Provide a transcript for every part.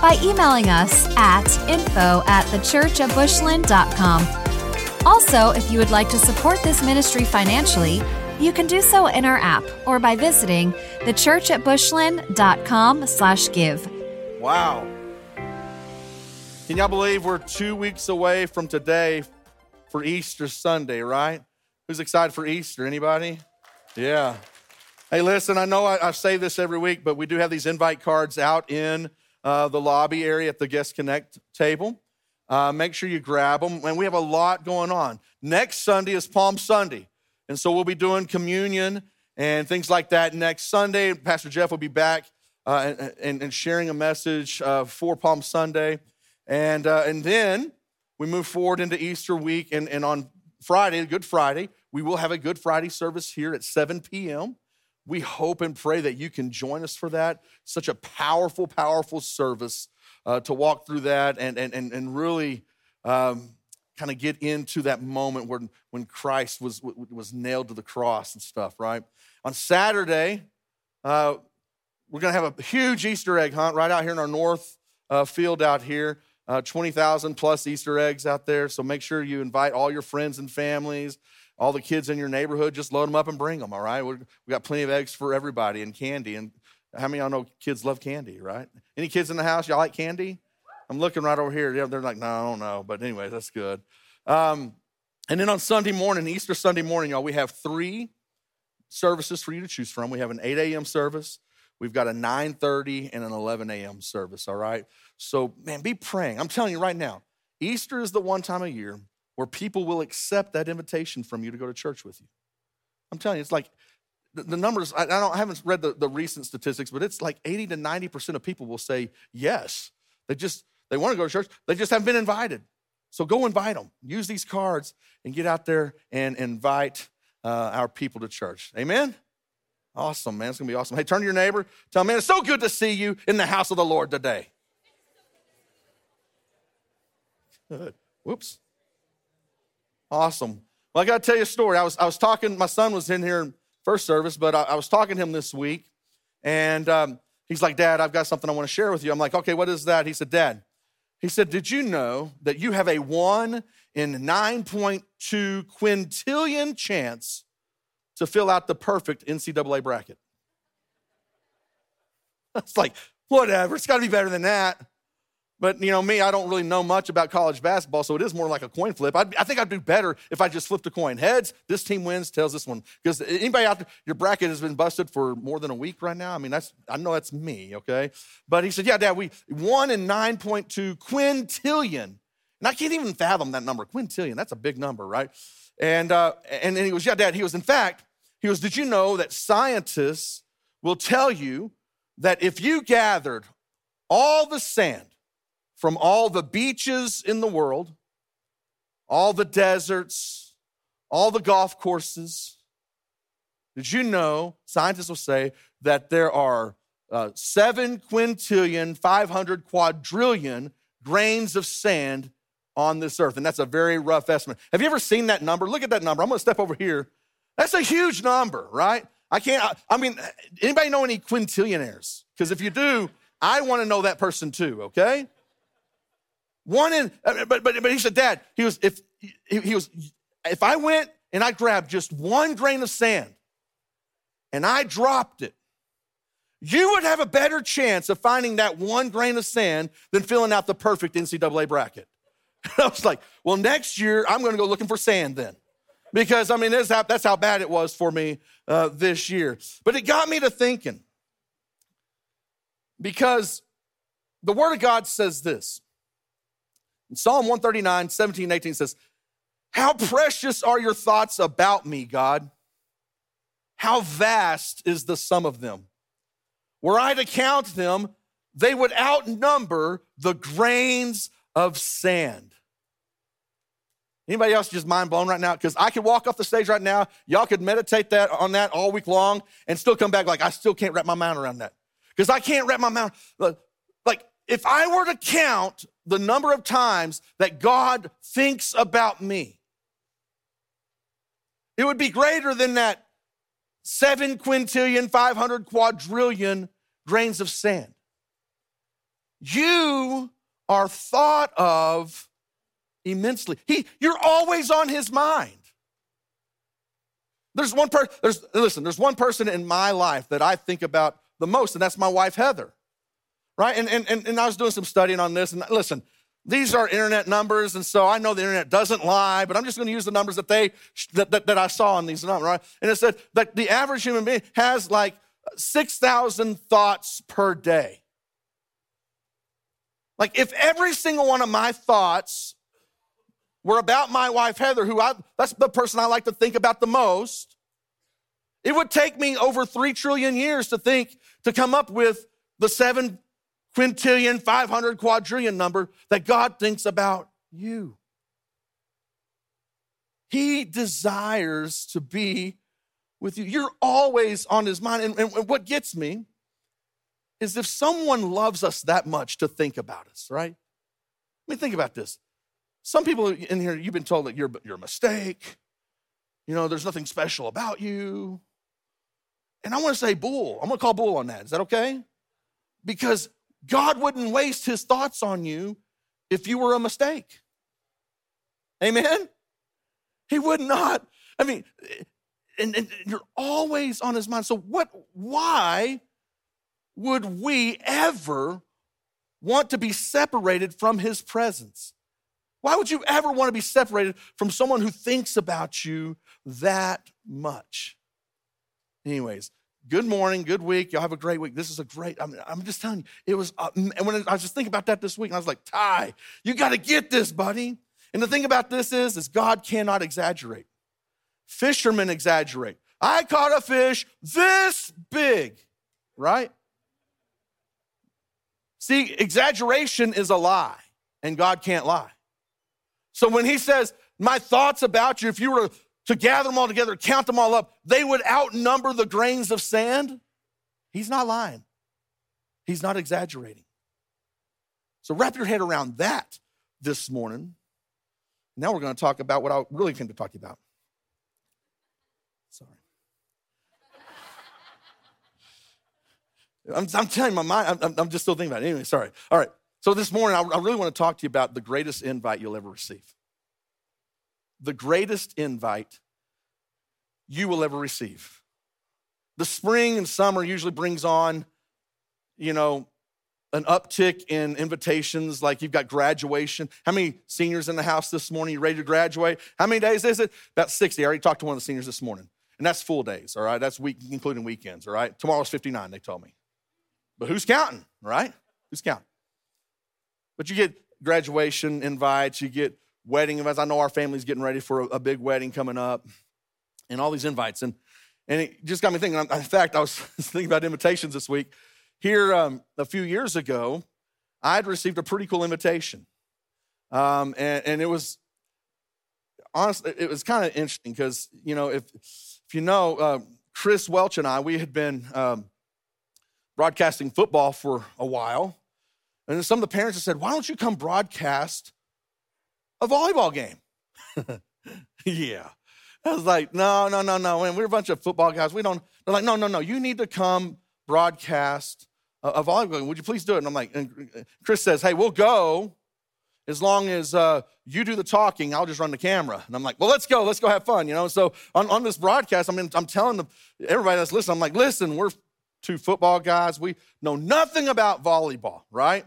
by emailing us at info at thechurchatbushland.com. Also, if you would like to support this ministry financially, you can do so in our app or by visiting thechurchatbushland.com slash give. Wow. Can y'all believe we're two weeks away from today for Easter Sunday, right? Who's excited for Easter? Anybody? Yeah. Hey, listen, I know I, I say this every week, but we do have these invite cards out in uh, the lobby area at the Guest Connect table. Uh, make sure you grab them. And we have a lot going on. Next Sunday is Palm Sunday. And so we'll be doing communion and things like that next Sunday. Pastor Jeff will be back uh, and, and, sharing a message uh, for Palm Sunday. And, uh, and then we move forward into Easter week. And, and on Friday, Good Friday, we will have a Good Friday service here at 7 p.m. We hope and pray that you can join us for that. Such a powerful, powerful service uh, to walk through that and, and, and, and really um, kind of get into that moment when, when Christ was, was nailed to the cross and stuff, right? On Saturday, uh, we're going to have a huge Easter egg hunt right out here in our north uh, field out here. Uh, 20,000 plus Easter eggs out there. So make sure you invite all your friends and families all the kids in your neighborhood, just load them up and bring them, all right? we got plenty of eggs for everybody and candy. And how many of y'all know kids love candy, right? Any kids in the house, y'all like candy? I'm looking right over here. Yeah, they're like, no, I don't know. But anyway, that's good. Um, and then on Sunday morning, Easter Sunday morning, y'all, we have three services for you to choose from. We have an 8 a.m. service, we've got a 9:30 and an 11 a.m. service. All right. So, man, be praying. I'm telling you right now, Easter is the one time a year where people will accept that invitation from you to go to church with you. I'm telling you, it's like the, the numbers, I, I, don't, I haven't read the, the recent statistics, but it's like 80 to 90% of people will say yes. They just, they want to go to church, they just haven't been invited. So go invite them. Use these cards and get out there and invite uh, our people to church. Amen? Awesome, man. It's going to be awesome. Hey, turn to your neighbor. Tell them, man, it's so good to see you in the house of the Lord today. Good. Whoops. Awesome. Well, I got to tell you a story. I was, I was talking, my son was in here in first service, but I, I was talking to him this week, and um, he's like, Dad, I've got something I want to share with you. I'm like, okay, what is that? He said, Dad, he said, Did you know that you have a one in 9.2 quintillion chance to fill out the perfect NCAA bracket? It's like, whatever, it's got to be better than that. But you know me, I don't really know much about college basketball, so it is more like a coin flip. I'd, i think I'd do better if I just flipped a coin. Heads, this team wins. Tails, this one. Because anybody out there, your bracket has been busted for more than a week right now. I mean, that's I know that's me, okay. But he said, yeah, Dad, we one in nine point two quintillion, and I can't even fathom that number. Quintillion, that's a big number, right? And uh, and then he goes, yeah, Dad. He was, in fact, he was. Did you know that scientists will tell you that if you gathered all the sand from all the beaches in the world, all the deserts, all the golf courses. Did you know, scientists will say, that there are uh, 7 quintillion, 500 quadrillion grains of sand on this earth? And that's a very rough estimate. Have you ever seen that number? Look at that number. I'm gonna step over here. That's a huge number, right? I can't, I, I mean, anybody know any quintillionaires? Because if you do, I wanna know that person too, okay? One in, but, but, but he said, Dad, he was, if, he, he was, if I went and I grabbed just one grain of sand and I dropped it, you would have a better chance of finding that one grain of sand than filling out the perfect NCAA bracket. I was like, well, next year I'm going to go looking for sand then. Because, I mean, that's how, that's how bad it was for me uh, this year. But it got me to thinking. Because the Word of God says this Psalm 139, 17, 18 says, How precious are your thoughts about me, God? How vast is the sum of them? Were I to count them, they would outnumber the grains of sand. Anybody else just mind blown right now? Because I could walk off the stage right now. Y'all could meditate that on that all week long and still come back like I still can't wrap my mind around that. Because I can't wrap my mind. Like if I were to count the number of times that God thinks about me, it would be greater than that seven quintillion, 500 quadrillion grains of sand. You are thought of immensely. He, you're always on his mind. There's one person, there's, listen, there's one person in my life that I think about the most, and that's my wife, Heather. Right? And, and, and, I was doing some studying on this, and listen, these are internet numbers, and so I know the internet doesn't lie, but I'm just going to use the numbers that they that, that, that I saw on these numbers, right? And it said that the average human being has like 6,000 thoughts per day. Like if every single one of my thoughts were about my wife Heather, who I that's the person I like to think about the most, it would take me over 3 trillion years to think to come up with the 7 quintillion 500 quadrillion number that God thinks about you. He desires to be with you. You're always on his mind. And, and, what gets me is if someone loves us that much to think about us, right? I mean, think about this. Some people in here, you've been told that you're, you're a mistake. You know, there's nothing special about you. And I want to say bull. I'm going to call bull on that. Is that okay? Because God wouldn't waste his thoughts on you if you were a mistake. Amen? He would not. I mean, and, and you're always on his mind. So, what, why would we ever want to be separated from his presence? Why would you ever want to be separated from someone who thinks about you that much? Anyways, good morning, good week. Y'all have a great week. This is a great, I mean, I'm just telling you, it was, uh, and when I was just thinking about that this week, and I was like, Ty, you got to get this, buddy. And the thing about this is, is God cannot exaggerate. Fishermen exaggerate. I caught a fish this big, right? See, exaggeration is a lie, and God can't lie. So when he says, My thoughts about you, if you were to gather them all together, count them all up, they would outnumber the grains of sand, he's not lying. He's not exaggerating. So wrap your head around that this morning. Now we're going to talk about what I really came to talk about. Sorry. I'm, I'm telling my mind, I'm, I'm, just still thinking about it. Anyway, sorry. All right. So this morning, I, I really want to talk to you about the greatest invite you'll ever receive. The greatest invite you will ever receive. The spring and summer usually brings on, you know, an uptick in invitations, like you've got graduation. How many seniors in the house this morning? You ready to graduate? How many days is it? About 60. I already talked to one of the seniors this morning. And that's full days, all right? That's week, including weekends, all right? Tomorrow's 59, they told me. But who's counting, right? Who's counting? But you get graduation invites, you get wedding invites. I know our family's getting ready for a, a big wedding coming up, and all these invites. And, and it just got me thinking. In fact, I was thinking about invitations this week. Here, um, a few years ago, I had received a pretty cool invitation. Um, and, and, it was, honestly, it was kind of interesting because, you know, if, if you know, uh, Chris Welch and I, we had been um, broadcasting football for a while. And some of the parents have said, why don't you come broadcast a volleyball game? yeah. I was like, no, no, no, no. And we're a bunch of football guys. We don't, they're like, no, no, no. You need to come broadcast a, a volleyball game. Would you please do it? And I'm like, and Chris says, hey, we'll go as long as uh, you do the talking, I'll just run the camera. And I'm like, well, let's go. Let's go have fun, you know? So on, on this broadcast, I mean, I'm telling them, everybody that's listening, I'm like, listen, we're two football guys. We know nothing about volleyball, right?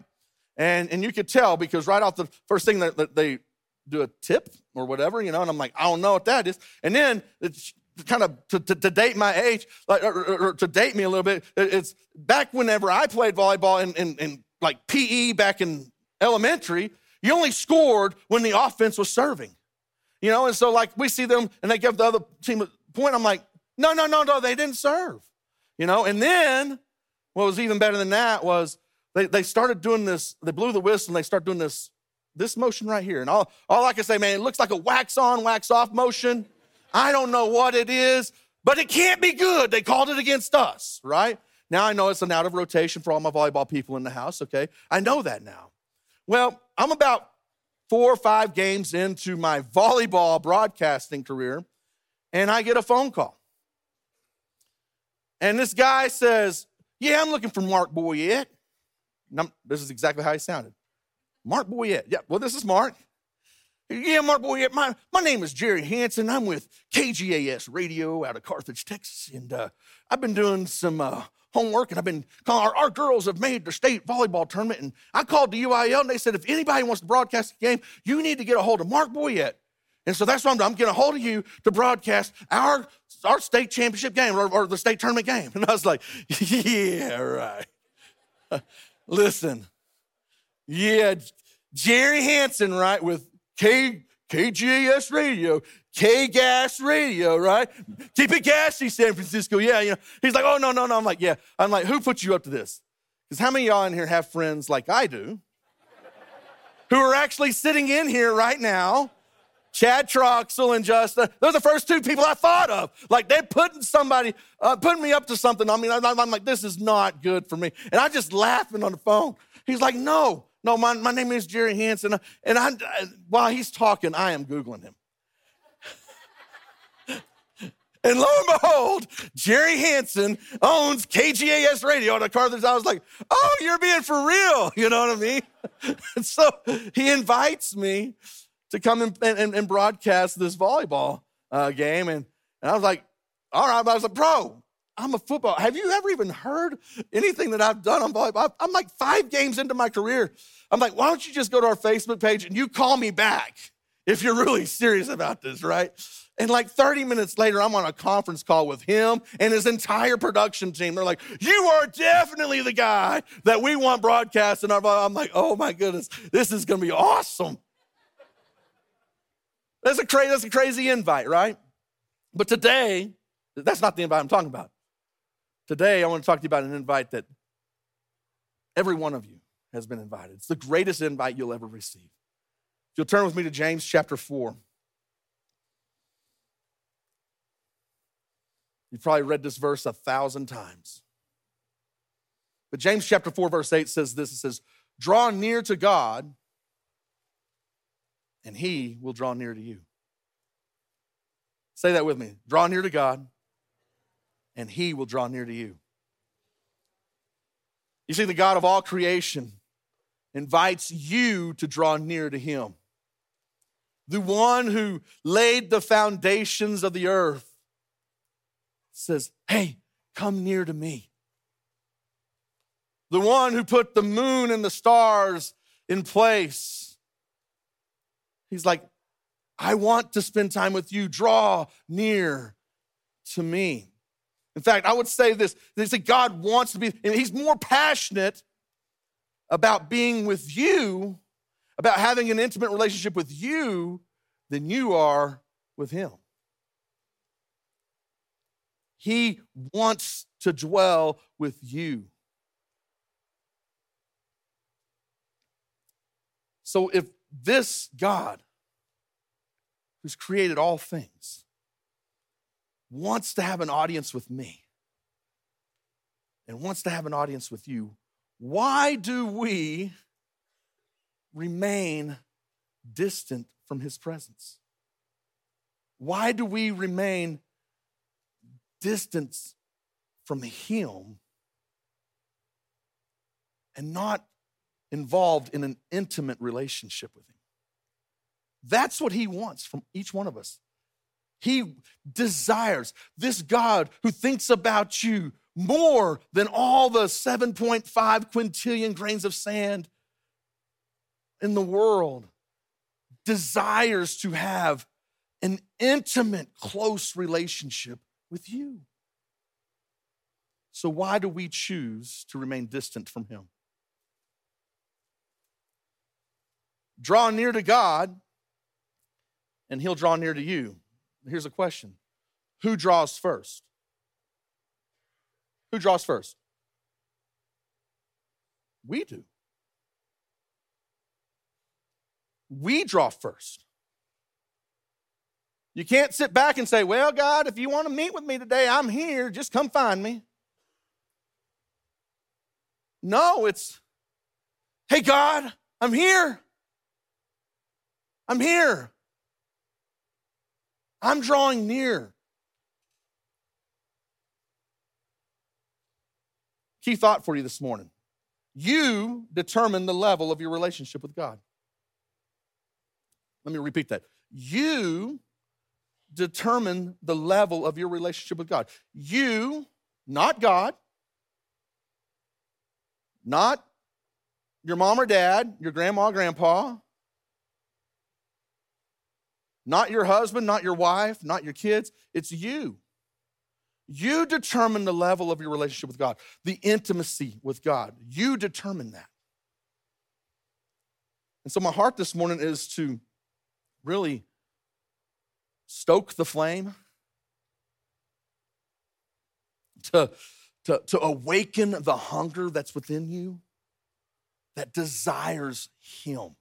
And, and you could tell because right off the first thing that, that they do a tip or whatever, you know, and I'm like, I don't know what that is. And then it's kind of to, to, to date my age, like, or, or, or, to date me a little bit, it's back whenever I played volleyball in, in, in like PE back in elementary, you only scored when the offense was serving. You know, and so like we see them and they give the other team a point. I'm like, no, no, no, no, they didn't serve. You know, and then what was even better than that was they, they started doing this, they blew the whistle and they started doing this this motion right here. And all, all I can say, man, it looks like a wax on, wax off motion. I don't know what it is, but it can't be good. They called it against us, right? Now I know it's an out of rotation for all my volleyball people in the house, okay? I know that now. Well, I'm about four or five games into my volleyball broadcasting career, and I get a phone call. And this guy says, Yeah, I'm looking for Mark Boyette. This is exactly how he sounded. Mark Boyette. Yeah, well, this is Mark. Yeah, Mark Boyette. My, my name is Jerry Hanszen. I'm with KGAS Radio out of Carthage, Texas. And uh, I've been doing some uh, homework and I've been calling, our, our, girls have made the state volleyball tournament. And I called the UIL and they said, if anybody wants to broadcast the game, you need to get a hold of Mark Boyette. And so that's what I'm doing. I'm getting a hold of you to broadcast our, our state championship game or, or the state tournament game. And I was like, yeah, right. Listen, yeah, Jerry Hanszen, right, with K, KGAS radio, K Gas radio, right? Keep it gassy, San Francisco. Yeah, you know. He's like, oh, no, no, no. I'm like, yeah. I'm like, who put you up to this? Because how many y'all in here have friends like I do who are actually sitting in here right now Chad Troxel and Justin. Those are the first two people I thought of. Like they're putting somebody, uh, putting me up to something. I mean, I'm, I'm, like, this is not good for me. And I'm just laughing on the phone. He's like, no, no, my, my name is Jerry Hanszen. And I, while he's talking, I am Googling him. And lo and behold, Jerry Hanszen owns KGAS radio on a car that I was like, oh, you're being for real. You know what I mean? and so he invites me to come and, and, and broadcast this volleyball uh, game. And, and I was like, all right, but I was like, bro, I'm a football. Have you ever even heard anything that I've done on volleyball? I'm like five games into my career. I'm like, why don't you just go to our Facebook page and you call me back if you're really serious about this, right? And like 30 minutes later, I'm on a conference call with him and his entire production team. They're like, You are definitely the guy that we want broadcasting our. I'm like, Oh my goodness, this is going to be awesome. That's a, crazy, that's a crazy invite, right? But today, that's not the invite I'm talking about. Today, I want to talk to you about an invite that every one of you has been invited. It's the greatest invite you'll ever receive. If you'll turn with me to James chapter 4. You've probably read this verse a thousand times. But James chapter 4, verse 8 says this it says, Draw near to God, and he will draw near to you. Say that with me. Draw near to God, and he will draw near to you. You see, the God of all creation invites you to draw near to him. The one who laid the foundations of the earth says, Hey, come near to me. The one who put the moon and the stars in place He's like, I want to spend time with you. Draw near to me. In fact, I would say this they say God wants to be, and He's more passionate about being with you, about having an intimate relationship with you than you are with Him. He wants to dwell with you. So if this God, who's created all things, wants to have an audience with me and wants to have an audience with you, why do we remain distant from his presence? Why do we remain distant from him and not involved in an intimate relationship with Him. That's what He wants from each one of us. He desires this God who thinks about you more than all the 7.5 quintillion grains of sand in the world, desires to have an intimate, close relationship with you. So, why do we choose to remain distant from Him? Draw near to God, and He'll draw near to you. Here's a question Who draws first? Who draws first? We do. we draw first. You can't sit back and say, Well, God, if you want to meet with me today, I'm here. Just come find me. No, it's, Hey, God, I'm here. I'm here. I'm drawing near. Key thought for you this morning. You determine the level of your relationship with God. Let me repeat that. You determine the level of your relationship with God. You, not God, not your mom or dad, your grandma, grandpa, not your husband, not your wife, not your kids. It's you. You determine the level of your relationship with God, the intimacy with God. You determine that. And so, my heart this morning is to really stoke the flame, to, to, to awaken the hunger that's within you that desires Him.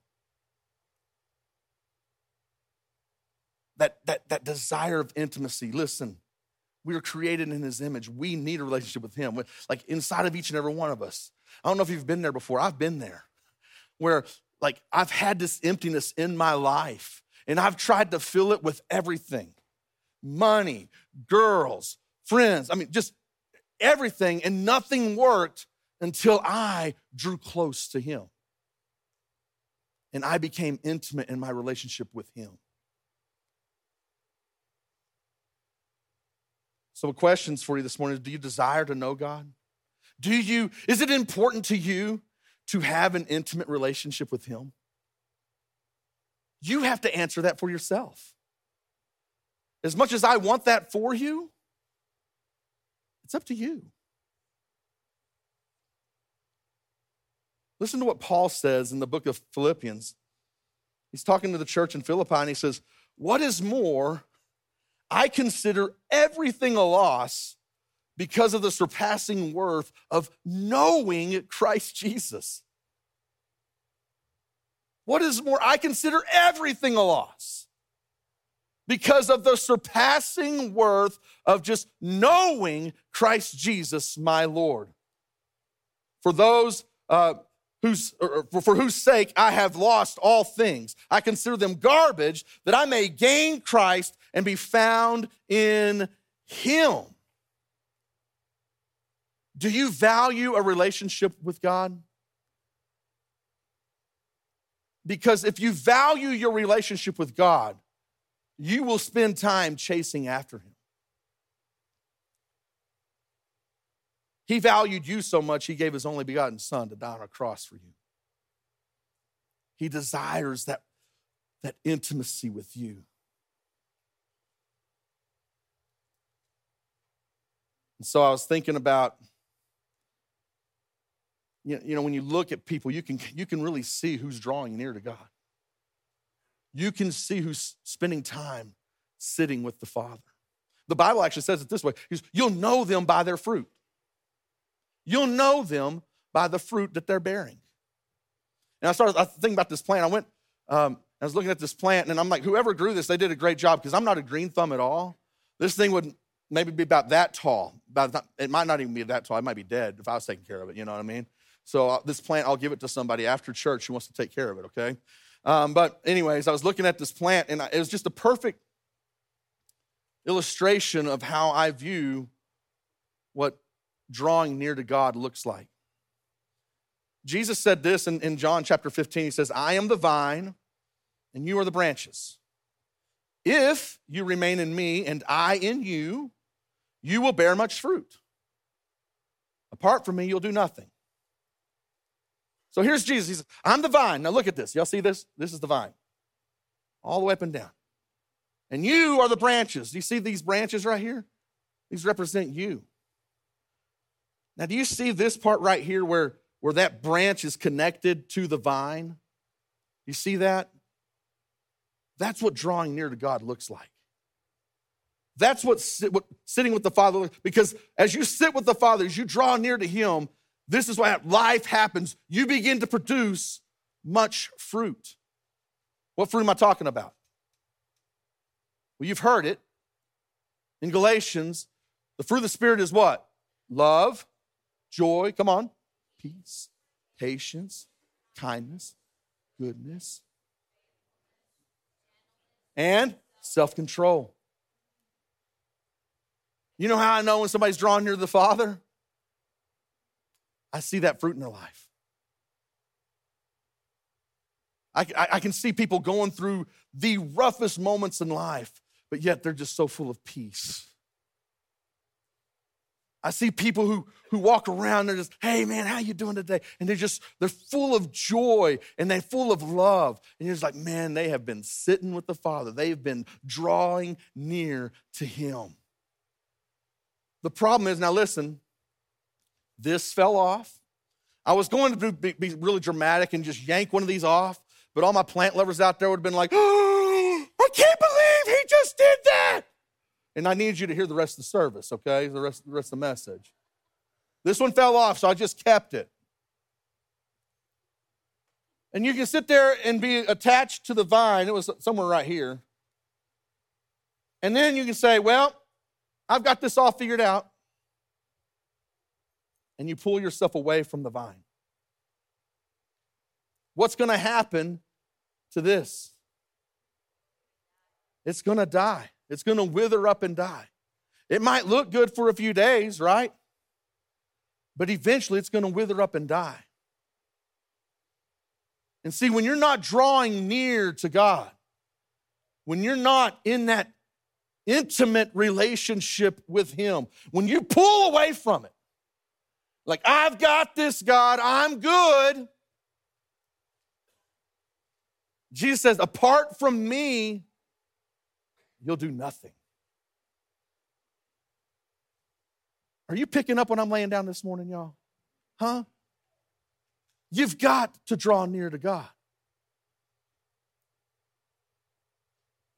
That, that, that desire of intimacy. Listen, we were created in His image. We need a relationship with Him, like inside of each and every one of us. I don't know if you've been there before. I've been there where, like, I've had this emptiness in my life and I've tried to fill it with everything money, girls, friends. I mean, just everything. And nothing worked until I drew close to Him. And I became intimate in my relationship with Him. So, questions for you this morning do you desire to know God? Do you, is it important to you to have an intimate relationship with Him? You have to answer that for yourself. As much as I want that for you, it's up to you. Listen to what Paul says in the book of Philippians. He's talking to the church in Philippi and he says, What is more, I consider everything a loss because of the surpassing worth of knowing Christ Jesus. What is more, I consider everything a loss because of the surpassing worth of just knowing Christ Jesus, my Lord. For those uh, whose, for whose sake I have lost all things, I consider them garbage that I may gain Christ and be found in Him. Do you value a relationship with God? Because if you value your relationship with God, you will spend time chasing after Him. He valued you so much, He gave His only begotten Son to die on a cross for you. He desires that, that intimacy with you. And so I was thinking about you know, when you look at people, you can, you can really see who's drawing near to God. You can see who's spending time sitting with the Father. The Bible actually says it this way You'll know them by their fruit. You'll know them by the fruit that they're bearing. And I started I thinking about this plant. I went, um, I was looking at this plant, and I'm like, whoever grew this, they did a great job because I'm not a green thumb at all. This thing would maybe be about that tall. About, it might not even be that tall. It might be dead if I was taking care of it. You know what I mean? So uh, this plant, I'll give it to somebody after church who wants to take care of it, okay? Um, but, anyways, I was looking at this plant and it was just a perfect illustration of how I view what drawing near to God looks like. Jesus said this in, in John chapter 15. He says, I am the vine and you are the branches. If you remain in me and I in you, you will bear much fruit. Apart from me, you'll do nothing. So here's Jesus. He says, I'm the vine. Now look at this. Y'all see this? This is the vine. All the way up and down. And you are the branches. Do you see these branches right here? These represent you. Now, do you see this part right here where, where that branch is connected to the vine? You see that? That's what drawing near to God looks like. That's what, what sitting with the Father, because as you sit with the Father, as you draw near to Him, this is why life happens. You begin to produce much fruit. What fruit am I talking about? Well, you've heard it. In Galatians, the fruit of the Spirit is what? Love, joy, come on, peace, patience, kindness, goodness, and self control. You know how I know when somebody's drawn near the Father? I see that fruit in their life. I, I, I, can see people going through the roughest moments in life, but yet they're just so full of peace. I see people who, who walk around, and they're just, hey man, how you doing today? And they're just, they're full of joy and they're full of love. And you're just like, man, they have been sitting with the Father. They've been drawing near to Him. The problem is, now listen, this fell off. I was going to be, be really dramatic and just yank one of these off, but all my plant lovers out there would have been like, oh, I can't believe he just did that. And I need you to hear the rest of the service, okay? The rest, the rest of the message. This one fell off, so I just kept it. And you can sit there and be attached to the vine. It was somewhere right here. And then you can say, Well, I've got this all figured out. And you pull yourself away from the vine. What's going to happen to this? It's going to die. It's going to wither up and die. It might look good for a few days, right? But eventually it's going to wither up and die. And see, when you're not drawing near to God, when you're not in that intimate relationship with Him, when you pull away from it, like, I've got this, God, I'm good. Jesus says, apart from me, you'll do nothing. Are you picking up what I'm laying down this morning, y'all? Huh? You've got to draw near to God.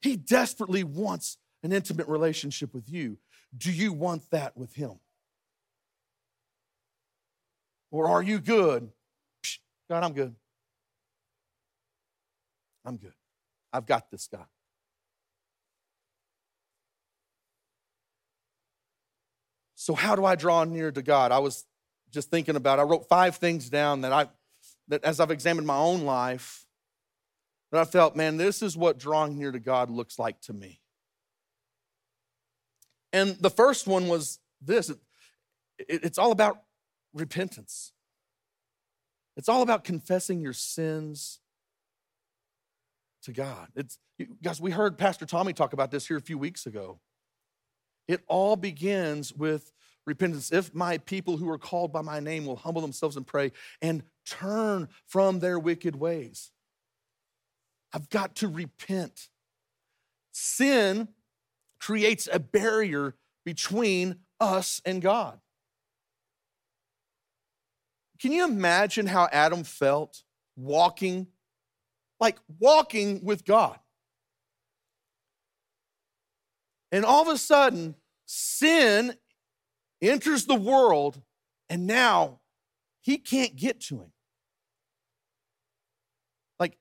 He desperately wants an intimate relationship with you. Do you want that with Him? Or are you good? God, I'm good. I'm good. I've got this, God. So, how do I draw near to God? I was just thinking about, I wrote five things down that I, that as I've examined my own life, that I felt, man, this is what drawing near to God looks like to me. And the first one was this it, it, it's all about repentance. It's all about confessing your sins to God. It's, guys, we heard Pastor Tommy talk about this here a few weeks ago. It all begins with repentance. If my people who are called by my name will humble themselves and pray and turn from their wicked ways, I've got to repent. Sin creates a barrier between us and God. Can you imagine how Adam felt walking, like walking with God? And all of a sudden, sin enters the world, and now he can't get to him. Like,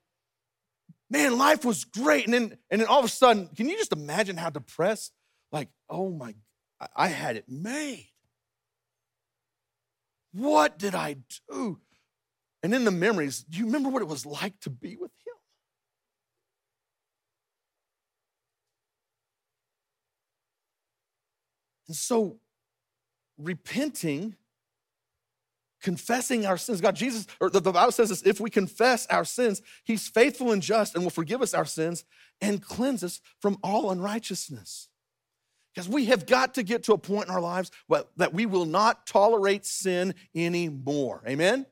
man, life was great. And then, and then all of a sudden, can you just imagine how depressed? Like, oh my, I had it made. What did I do? And in the memories, do you remember what it was like to be with him? And so, repenting, confessing our sins, God, Jesus, or the, the Bible says this if we confess our sins, He's faithful and just and will forgive us our sins and cleanse us from all unrighteousness. Because we have got to get to a point in our lives that we will not tolerate sin anymore. Amen?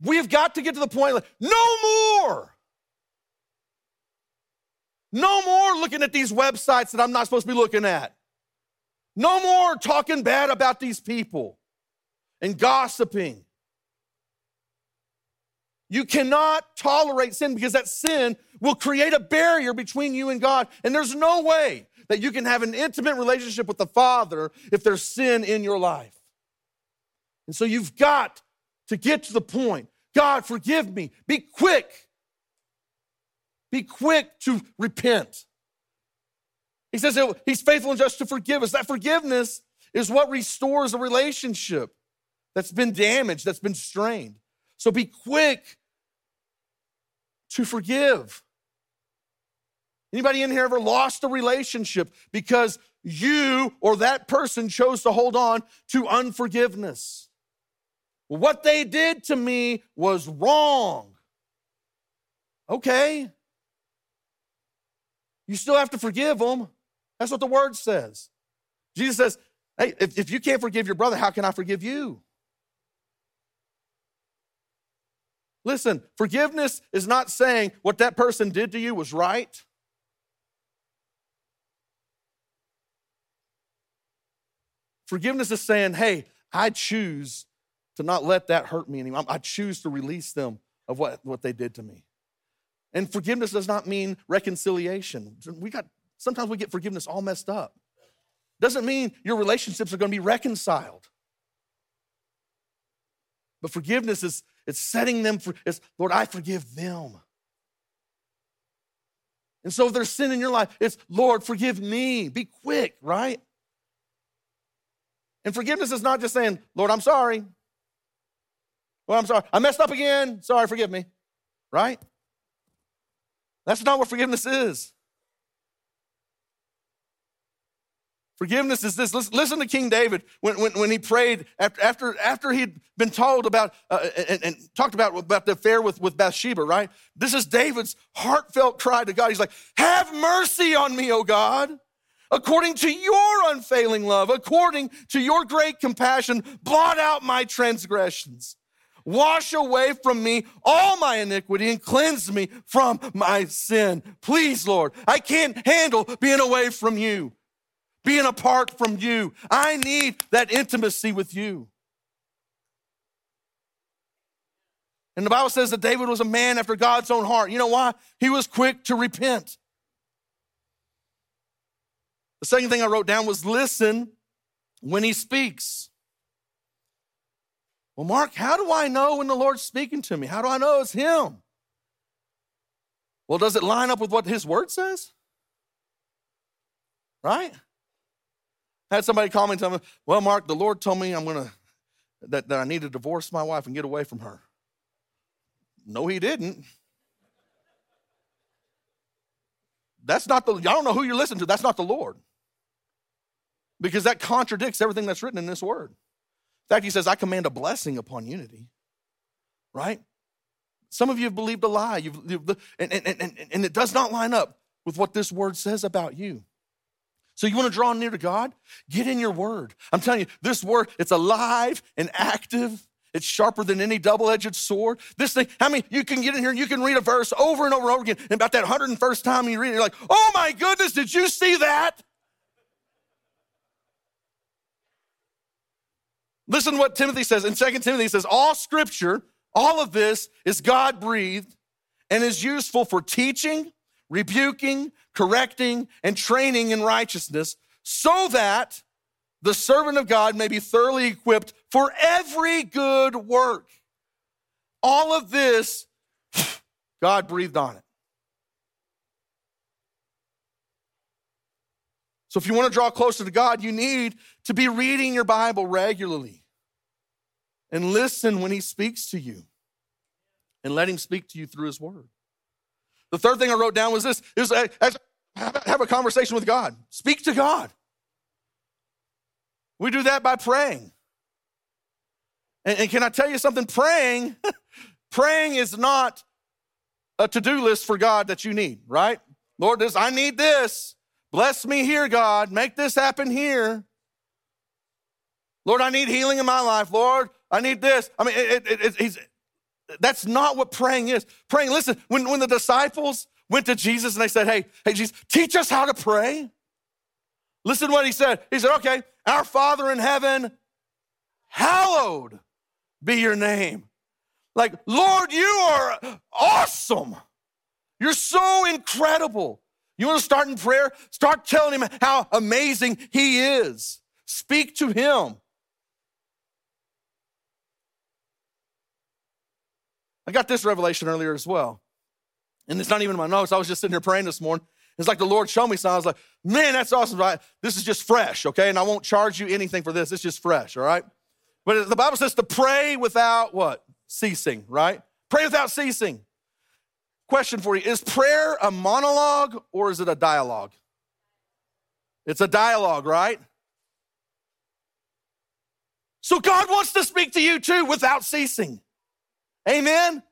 We have got to get to the point like, no more. No more looking at these websites that I'm not supposed to be looking at. No more talking bad about these people and gossiping. You cannot tolerate sin because that sin will create a barrier between you and God. And there's no way that you can have an intimate relationship with the Father if there's sin in your life. And so you've got to get to the point God, forgive me. Be quick Be quick to repent. He says he's faithful and just to forgive us. That forgiveness is what restores a relationship that's been damaged, that's been strained. So be quick to forgive. Anybody in here ever lost a relationship because you or that person chose to hold on to unforgiveness? What they did to me was wrong. Okay. You still have to forgive them. That's what the word says. Jesus says, Hey, if, if you can't forgive your brother, how can I forgive you? Listen, forgiveness is not saying what that person did to you was right. Forgiveness is saying, hey, I choose to not let that hurt me anymore. I choose to release them of what, what they did to me. And forgiveness does not mean reconciliation. We got sometimes we get forgiveness all messed up. Doesn't mean your relationships are going to be reconciled. But forgiveness is it's setting them for it's Lord, I forgive them. And so if there's sin in your life, it's Lord, forgive me. Be quick, right? And forgiveness is not just saying, Lord, I'm sorry. Well, I'm sorry. I messed up again. Sorry, forgive me. Right? That's not what forgiveness is. Forgiveness is this. Listen to King David when, when, when he prayed after, after, after he'd been told about uh, and, and, talked about, about the affair with, with Bathsheba, right? This is David's heartfelt cry to God. He's like, Have mercy on me, O God. According to your unfailing love, according to your great compassion, blot out my transgressions. Wash away from me all my iniquity and cleanse me from my sin. Please, Lord, I can't handle being away from you being apart from you. I need that intimacy with you. And the Bible says that David was a man after God's own heart. You know why? He was quick to repent. The second thing I wrote down was listen when he speaks. Well, Mark, how do I know when the Lord's speaking to me? How do I know it's him? Well, does it line up with what his word says? Right? Had somebody call me and tell me, well, Mark, the Lord told me I'm to, that, that I need to divorce my wife and get away from her. No, he didn't. That's not the, I don't know who you're listening to. That's not the Lord. Because that contradicts everything that's written in this word. In fact, he says, I command a blessing upon unity. Right? Some of you have believed a lie. You've, you've and, and, and, and it does not line up with what this word says about you. So you want to draw near to God? Get in your word. I'm telling you, this word, it's alive and active. It's sharper than any double-edged sword. This thing, how many you can get in here and you can read a verse over and over and over again. And about that 101st time you read it, you're like, oh my goodness, did you see that? Listen to what Timothy says. In 2 Timothy, he says, all scripture, all of this is God breathed and is useful for teaching, rebuking, correcting, and training in righteousness, so that the servant of God may be thoroughly equipped for every good work. All of this, God breathed on it. So, if you want to draw closer to God, you need to be reading your Bible regularly and listen when He speaks to you and let Him speak to you through His Word. The third thing I wrote down was this is have a conversation with God. Speak to God. We do that by praying. And, and can I tell you something? Praying, praying is not a to-do list for God that you need, right? Lord, this I need this. Bless me here, God. Make this happen here. Lord, I need healing in my life. Lord, I need this. I mean, it, it, it, that's not what praying is. Praying, listen, when, when the disciples went to Jesus and they said, Hey, hey, Jesus, teach us how to pray. Listen what he said. He said, Okay, our Father in heaven, hallowed be your name. Like, Lord, you are awesome. You're so incredible. You want to start in prayer? Start telling him how amazing he is. Speak to him. I got this revelation earlier as well. And it's not even in my notes. I was just sitting here praying this morning. It's like the Lord showed me something. I was like, man, that's awesome. Right? This is just fresh, okay? And I won't charge you anything for this. It's just fresh, all right? But the Bible says to pray without what? Ceasing, right? Pray without ceasing. Question for you Is prayer a monologue or is it a dialogue? It's a dialogue, right? So God wants to speak to you too without ceasing. Amen?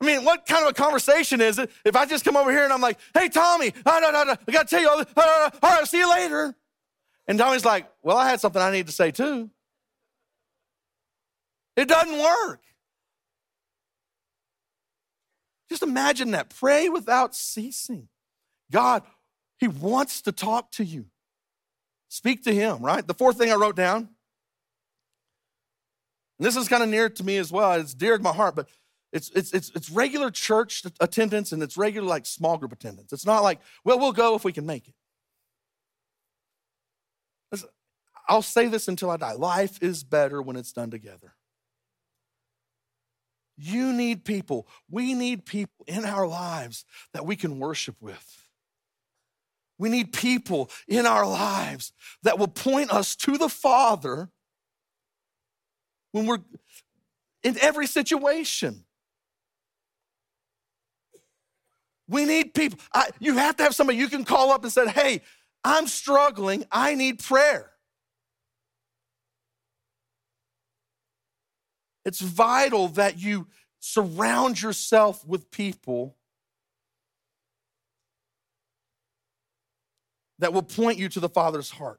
I mean, what kind of a conversation is it if I just come over here and I'm like, hey, Tommy, ah, I got to tell you. Ah, all right, see you later. And Tommy's like, well, I had something I need to say too. It doesn't work. Just imagine that. Pray without ceasing. God, He wants to talk to you. Speak to Him, right? The fourth thing I wrote down, and this is kind of near to me as well, it's dear to my heart, but it's, it's, it's, it's regular church attendance and it's regular like small group attendance. It's not like, well, we'll go if we can make it. I'll say this until I die. Life is better when it's done together. You need people. We need people in our lives that we can worship with. We need people in our lives that will point us to the Father when we're in every situation. We need people. I, you have to have somebody you can call up and say, hey, I'm struggling. I need prayer. It's vital that you surround yourself with people that will point you to the Father's heart.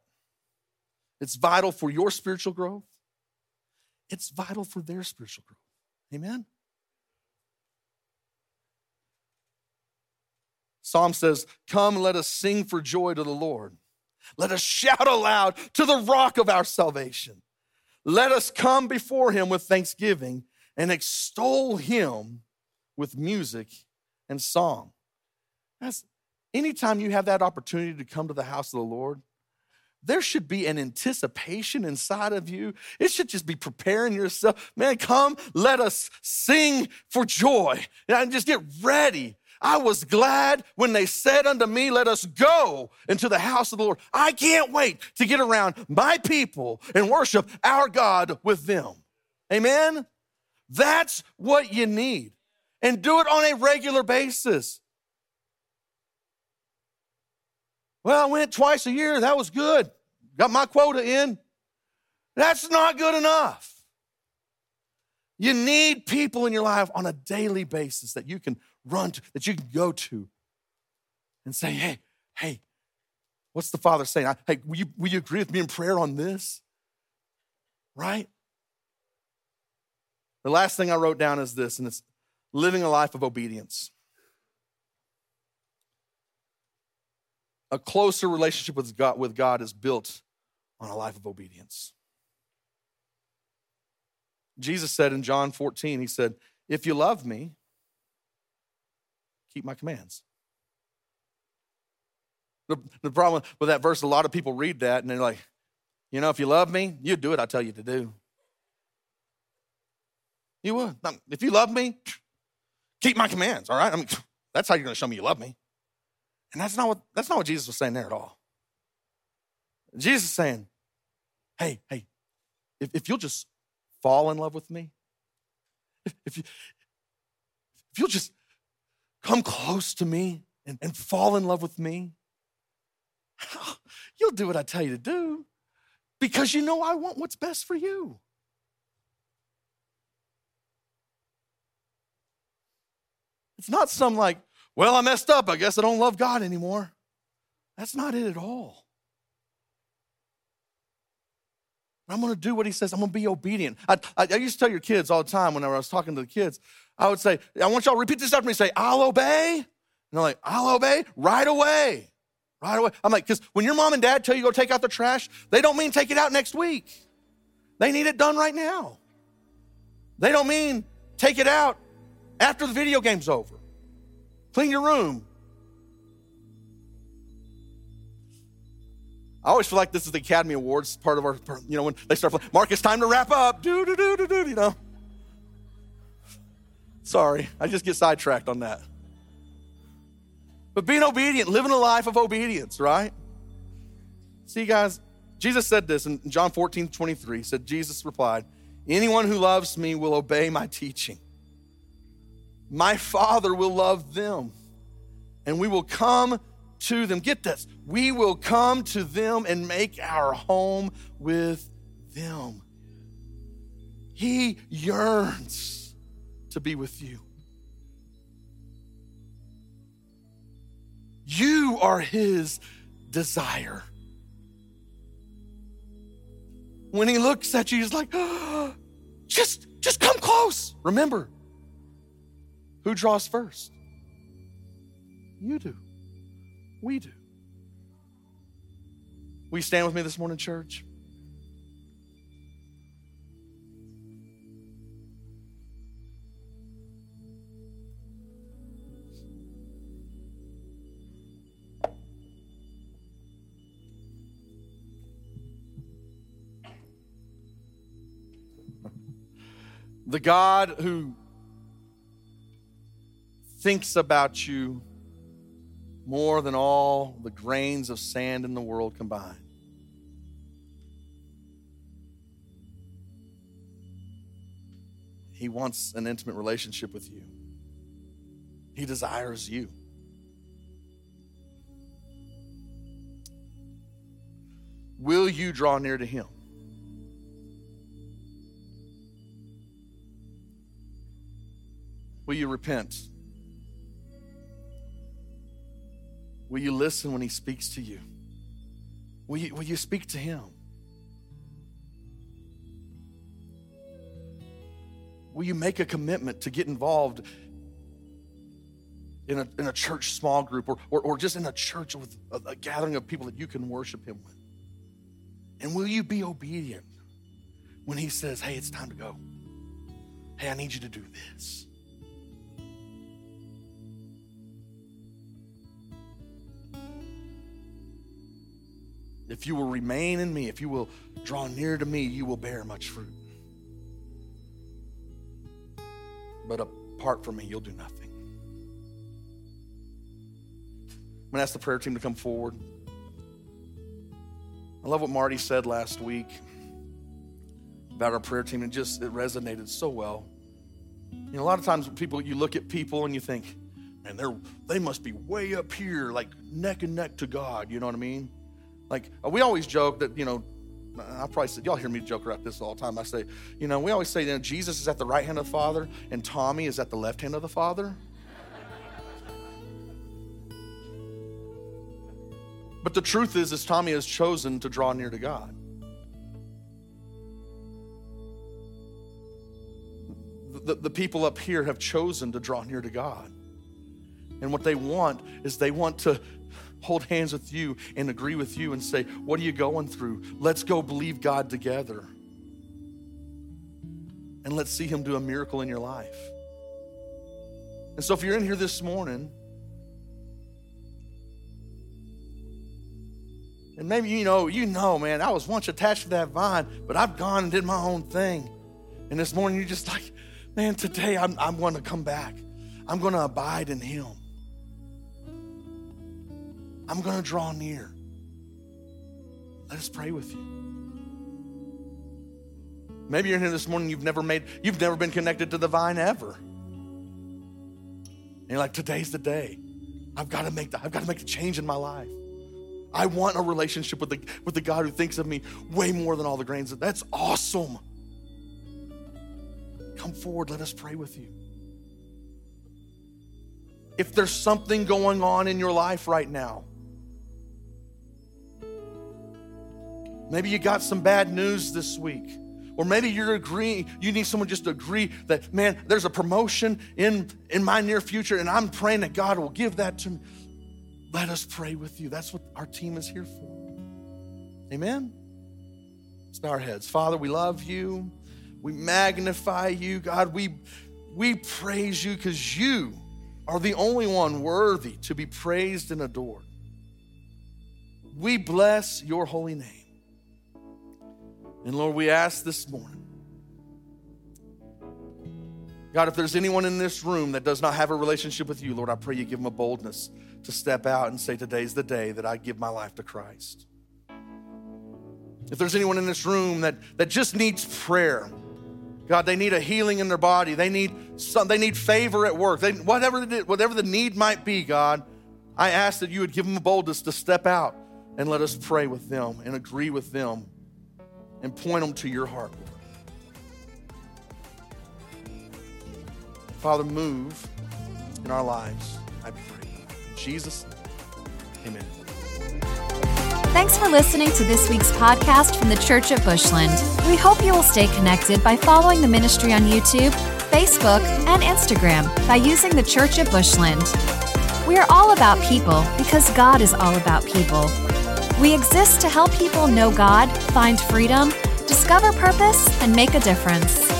It's vital for your spiritual growth, it's vital for their spiritual growth. Amen? Psalm says, Come, let us sing for joy to the Lord. Let us shout aloud to the rock of our salvation. Let us come before him with thanksgiving and extol him with music and song. That's, anytime you have that opportunity to come to the house of the Lord, there should be an anticipation inside of you. It should just be preparing yourself. Man, come, let us sing for joy. And just get ready I was glad when they said unto me, Let us go into the house of the Lord. I can't wait to get around my people and worship our God with them. Amen? That's what you need. And do it on a regular basis. Well, I went twice a year. That was good. Got my quota in. That's not good enough. You need people in your life on a daily basis that you can run to, that you can go to and say, hey, hey, what's the Father saying? I, Hey, will you, will you agree with me in prayer on this? Right? The last thing I wrote down is this, and it's living a life of obedience. A closer relationship with God, with God is built on a life of obedience. Jesus said in John 14, He said, If you love me, keep my commands. The, the problem with that verse, a lot of people read that and they're like, you know, if you love me, you'd do what I tell you to do. You would. If you love me, keep my commands, all right? I mean, that's how you're going to show me you love me. And that's not what that's not what Jesus was saying there at all. Jesus is saying, hey, hey, if, if you'll just fall in love with me, if, if, you, if you'll just come close to me and, and fall in love with me, you'll do what I tell you to do because you know I want what's best for you. It's not some like, well, I messed up. I guess I don't love God anymore. That's not it at all. I'm going to do what he says. I'm going to be obedient. I, I, I, used to tell your kids all the time when I was talking to the kids, I would say, I want y'all to repeat this after me. Say, I'll obey. And they're like, I'll obey right away. Right away. I'm like, because when your mom and dad tell you go take out the trash, they don't mean take it out next week. They need it done right now. They don't mean take it out after the video game's over. Clean your room. I always feel like this is the Academy Awards part of our, you know, when they start Mark, it's time to wrap up. Do, do, do, do, do, you know. Sorry, I just get sidetracked on that. But being obedient, living a life of obedience, right? See, guys, Jesus said this in John 14, 23. He said, Jesus replied, Anyone who loves me will obey my teaching. My Father will love them, and we will come to them. Get this. We will come to them and make our home with them. He yearns to be with you. You are his desire. When he looks at you, he's like, oh, just, just come close. Remember, who draws first? You do. We do. Will you stand with me this morning, church? The God who thinks about you more than all the grains of sand in the world combined. He wants an intimate relationship with you. He desires you. Will you draw near to Him? Will you repent? Will you listen when He speaks to you? Will you, will you speak to Him? Will you make a commitment to get involved in a, in a church small group or, or, or just in a church with a, a gathering of people that you can worship Him with? And will you be obedient when He says, hey, it's time to go? Hey, I need you to do this. If you will remain in me, if you will draw near to me, you will bear much fruit. But apart from me, you'll do nothing. I'm going to ask the prayer team to come forward. I love what Marty said last week about our prayer team. It just it resonated so well. You know, a lot of times people you look at people and you think, man, they're they must be way up here, like neck and neck to God. You know what I mean? Like uh, we always joke that you know, I probably said y'all hear me joke about this all the time. I say, you know, we always say, you know, Jesus is at the right hand of the Father and Tommy is at the left hand of the Father. But the truth is, is Tommy has chosen to draw near to God. The, the people up here have chosen to draw near to God. And what they want is they want to hold hands with you and agree with you and say, What are you going through? Let's go believe God together. And let's see Him do a miracle in your life. And so, if you're in here this morning, and maybe you know, you know, man, I was once attached to that vine, but I've gone and did my own thing. And this morning, you're just like, man, today I'm, I'm going to come back. I'm going to abide in Him. I'm going to draw near. Let us pray with you. Maybe you're here this morning, you've never made, you've never been connected to the vine ever. And you're like, today's the day. I've got to make the, I've got to make a change in my life. I want a relationship with the, with the God who thinks of me way more than all the grains. That's awesome. Come forward, let us pray with you. If there's something going on in your life right now, Maybe you got some bad news this week. Or maybe you're agreeing, you need someone just to agree that, man, there's a promotion in, in my near future, and I'm praying that God will give that to me. Let us pray with you. That's what our team is here for. Amen? Let's bow our heads. Father, we love you. We magnify you. God, we, we praise you because you are the only one worthy to be praised and adored. We bless your holy name. And Lord, we ask this morning God, if there's anyone in this room that does not have a relationship with you, Lord, I pray you give them a boldness to step out and say, Today's the day that I give my life to Christ. If there's anyone in this room that, that just needs prayer, God, they need a healing in their body. They need some, they need favor at work. They, whatever, whatever the need might be, God, I ask that you would give them a boldness to step out and let us pray with them and agree with them and point them to your heart, Lord. Father, move in our lives, I pray. In Jesus, name. amen. Thanks for listening to this week's podcast from the Church at Bushland. We hope you will stay connected by following the ministry on YouTube, Facebook, and Instagram by using the Church at Bushland. We are all about people because God is all about people. We exist to help people know God, find freedom, discover purpose, and make a difference.